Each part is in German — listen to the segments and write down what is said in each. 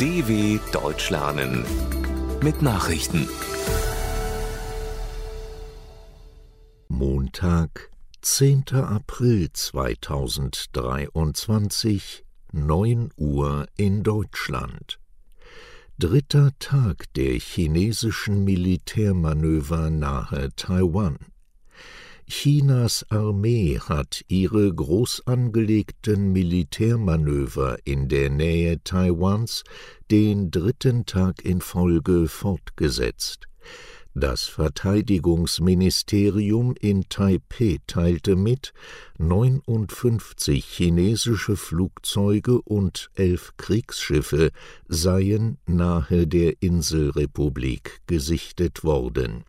DW Deutsch lernen mit Nachrichten. Montag, 10. April 2023, 9 Uhr in Deutschland. Dritter Tag der chinesischen Militärmanöver nahe Taiwan. Chinas Armee hat ihre groß angelegten Militärmanöver in der Nähe Taiwans den dritten Tag in Folge fortgesetzt. Das Verteidigungsministerium in Taipeh teilte mit, 59 chinesische Flugzeuge und elf Kriegsschiffe seien nahe der Inselrepublik gesichtet worden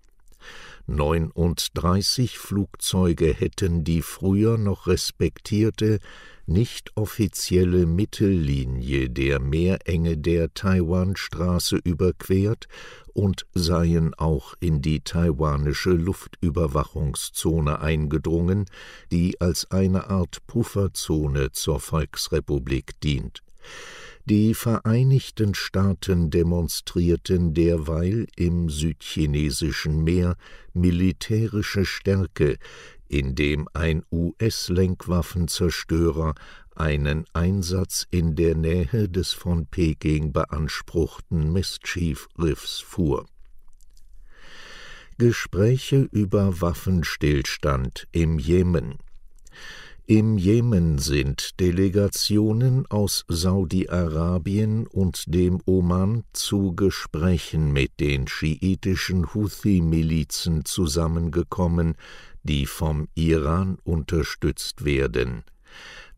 39 Flugzeuge hätten die früher noch respektierte, nicht offizielle Mittellinie der Meerenge der Taiwanstraße überquert und seien auch in die taiwanische Luftüberwachungszone eingedrungen, die als eine Art Pufferzone zur Volksrepublik dient. Die Vereinigten Staaten demonstrierten derweil im südchinesischen Meer militärische Stärke, indem ein US-Lenkwaffenzerstörer einen Einsatz in der Nähe des von Peking beanspruchten Mischief Riffs fuhr. Gespräche über Waffenstillstand im Jemen im Jemen sind Delegationen aus Saudi-Arabien und dem Oman zu Gesprächen mit den schiitischen Houthi-Milizen zusammengekommen, die vom Iran unterstützt werden.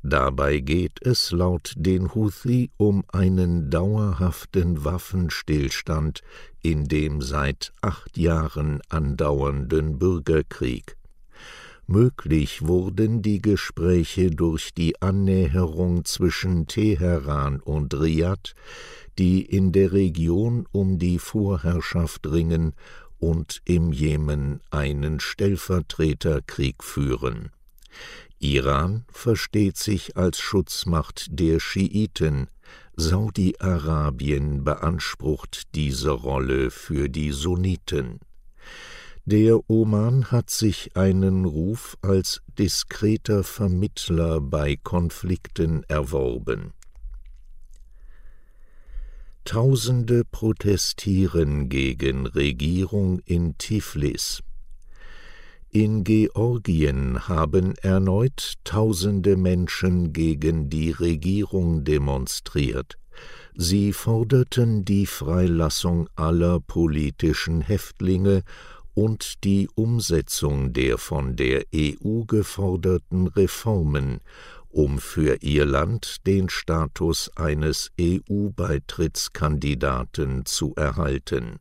Dabei geht es laut den Houthi um einen dauerhaften Waffenstillstand in dem seit acht Jahren andauernden Bürgerkrieg. Möglich wurden die Gespräche durch die Annäherung zwischen Teheran und Riad, die in der Region um die Vorherrschaft ringen und im Jemen einen Stellvertreterkrieg führen. Iran versteht sich als Schutzmacht der Schiiten, Saudi-Arabien beansprucht diese Rolle für die Sunniten. Der Oman hat sich einen Ruf als diskreter Vermittler bei Konflikten erworben. Tausende protestieren gegen Regierung in Tiflis. In Georgien haben erneut tausende Menschen gegen die Regierung demonstriert. Sie forderten die Freilassung aller politischen Häftlinge und die Umsetzung der von der EU geforderten Reformen, um für ihr Land den Status eines EU-Beitrittskandidaten zu erhalten.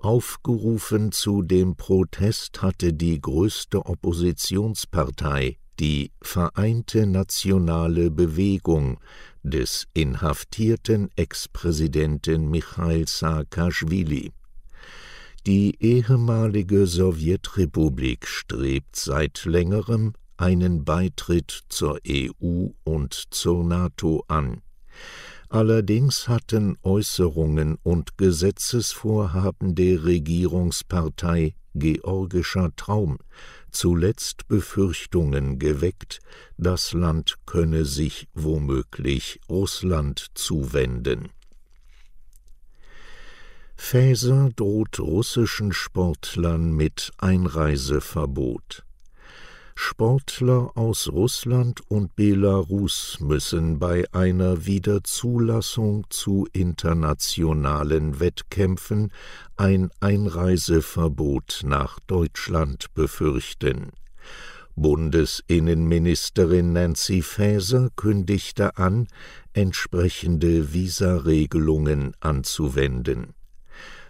Aufgerufen zu dem Protest hatte die größte Oppositionspartei, die Vereinte Nationale Bewegung des inhaftierten Ex-Präsidenten Michail Saakaschwili. Die ehemalige Sowjetrepublik strebt seit längerem einen Beitritt zur EU und zur NATO an. Allerdings hatten Äußerungen und Gesetzesvorhaben der Regierungspartei Georgischer Traum zuletzt Befürchtungen geweckt, das Land könne sich womöglich Russland zuwenden Faeser droht russischen Sportlern mit Einreiseverbot. Sportler aus Russland und Belarus müssen bei einer Wiederzulassung zu internationalen Wettkämpfen ein Einreiseverbot nach Deutschland befürchten. Bundesinnenministerin Nancy Faeser kündigte an, entsprechende Visaregelungen anzuwenden.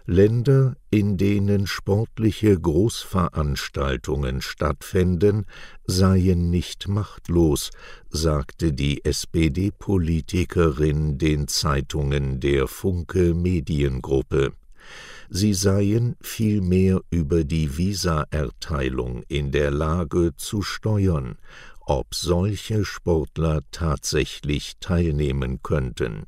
Länder, in denen sportliche Großveranstaltungen stattfänden, seien nicht machtlos, sagte die SPD-Politikerin den Zeitungen der Funke Mediengruppe. Sie seien vielmehr über die Visaerteilung in der Lage zu steuern, ob solche Sportler tatsächlich teilnehmen könnten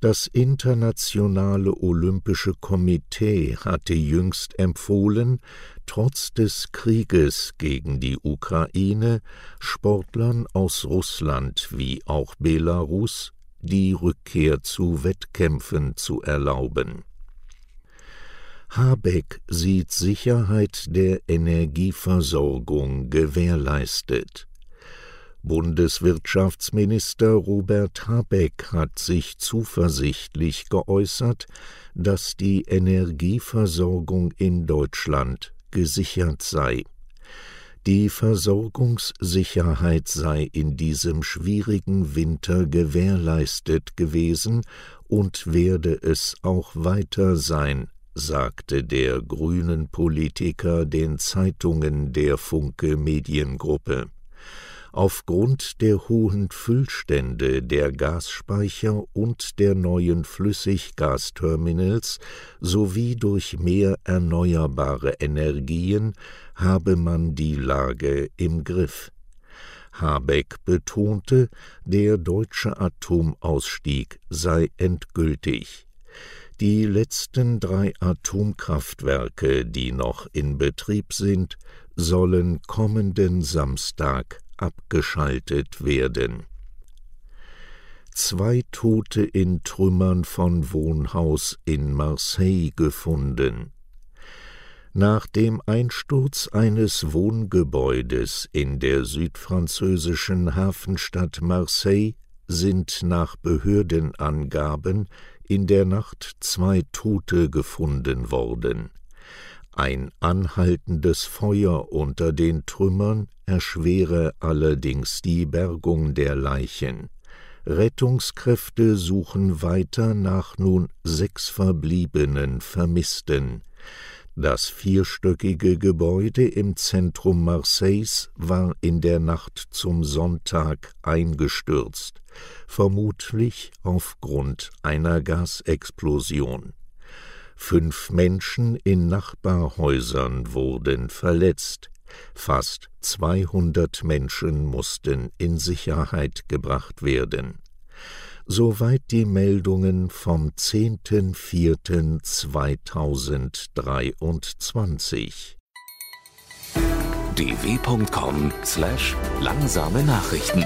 Das Internationale Olympische Komitee hatte jüngst empfohlen, trotz des Krieges gegen die Ukraine Sportlern aus Russland wie auch Belarus die Rückkehr zu Wettkämpfen zu erlauben. Habeck sieht Sicherheit der Energieversorgung gewährleistet. Bundeswirtschaftsminister Robert Habeck hat sich zuversichtlich geäußert, dass die Energieversorgung in Deutschland gesichert sei. Die Versorgungssicherheit sei in diesem schwierigen Winter gewährleistet gewesen und werde es auch weiter sein, sagte der grünen Politiker den Zeitungen der Funke Mediengruppe. Aufgrund der hohen Füllstände der Gasspeicher und der neuen Flüssiggasterminals sowie durch mehr erneuerbare Energien habe man die Lage im Griff. Habeck betonte, der deutsche Atomausstieg sei endgültig. Die letzten drei Atomkraftwerke, die noch in Betrieb sind, sollen kommenden Samstag abgeschaltet werden. Zwei Tote in Trümmern von Wohnhaus in Marseille gefunden. Nach dem Einsturz eines Wohngebäudes in der südfranzösischen Hafenstadt Marseille sind nach Behördenangaben in der Nacht zwei Tote gefunden worden. Ein anhaltendes Feuer unter den Trümmern erschwere allerdings die Bergung der Leichen. Rettungskräfte suchen weiter nach nun sechs verbliebenen Vermissten. Das vierstöckige Gebäude im Zentrum Marseilles war in der Nacht zum Sonntag eingestürzt, vermutlich aufgrund einer Gasexplosion. Fünf Menschen in Nachbarhäusern wurden verletzt, fast 200 Menschen mussten in Sicherheit gebracht werden. Soweit die Meldungen vom 10.04.2023. dw.com/langsame Nachrichten